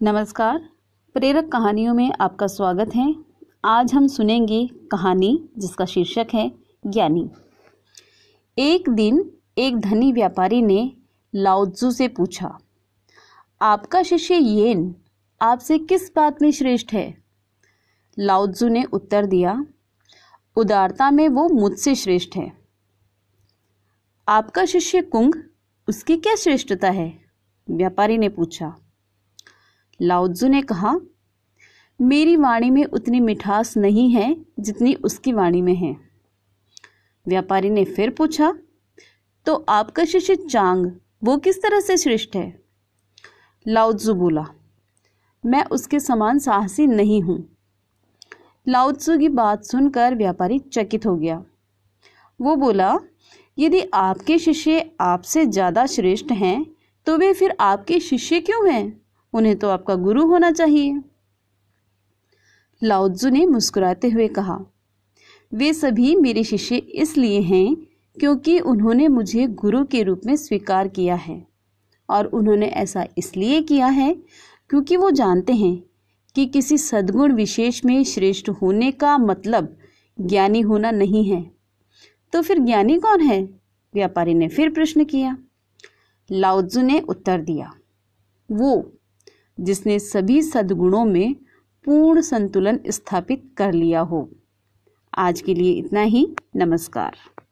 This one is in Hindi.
नमस्कार। प्रेरक कहानियों में आपका स्वागत है। आज हम सुनेंगे कहानी जिसका शीर्षक है ज्ञानी। एक दिन एक धनी व्यापारी ने लाउत्जू से पूछा, आपका शिष्य येन आपसे किस बात में श्रेष्ठ है? लाउत्जू ने उत्तर दिया, उदारता में वो मुझसे श्रेष्ठ है। आपका शिष्य कुंग उसकी क्या श्रेष्ठता है? व्यापारी ने पूछा लाउत्जू ने कहा, मेरी वाणी में उतनी मिठास नहीं है जितनी उसकी वाणी में है। व्यापारी ने फिर पूछा तो आपका शिष्य चांग वो किस तरह से श्रेष्ठ है? लाउत्जू बोला, मैं उसके समान साहसी नहीं हूँ। लाउत्सु की बात सुनकर व्यापारी चकित हो गया। वो बोला, यदि आपके शिष्य आपसे ज़्यादा श्रेष्ठ हैं तो वे फिर आपके शिष्य क्यों हैं? उन्हें तो आपका गुरु होना चाहिए। लाउज्जू ने मुस्कुराते हुए कहा, वे सभी मेरे शिष्य इसलिए हैं क्योंकि उन्होंने मुझे गुरु के रूप में स्वीकार किया है और उन्होंने ऐसा इसलिए किया है क्योंकि वो जानते हैं कि किसी सद्गुण विशेष में श्रेष्ठ होने का मतलब ज्ञानी होना नहीं है। तो फिर ज्ञानी कौन है? व्यापारी ने फिर प्रश्न किया। लाउज्जू ने उत्तर दिया, वो जिसने सभी सद्गुणों में पूर्ण संतुलन स्थापित कर लिया हो। आज के लिए इतना ही। नमस्कार।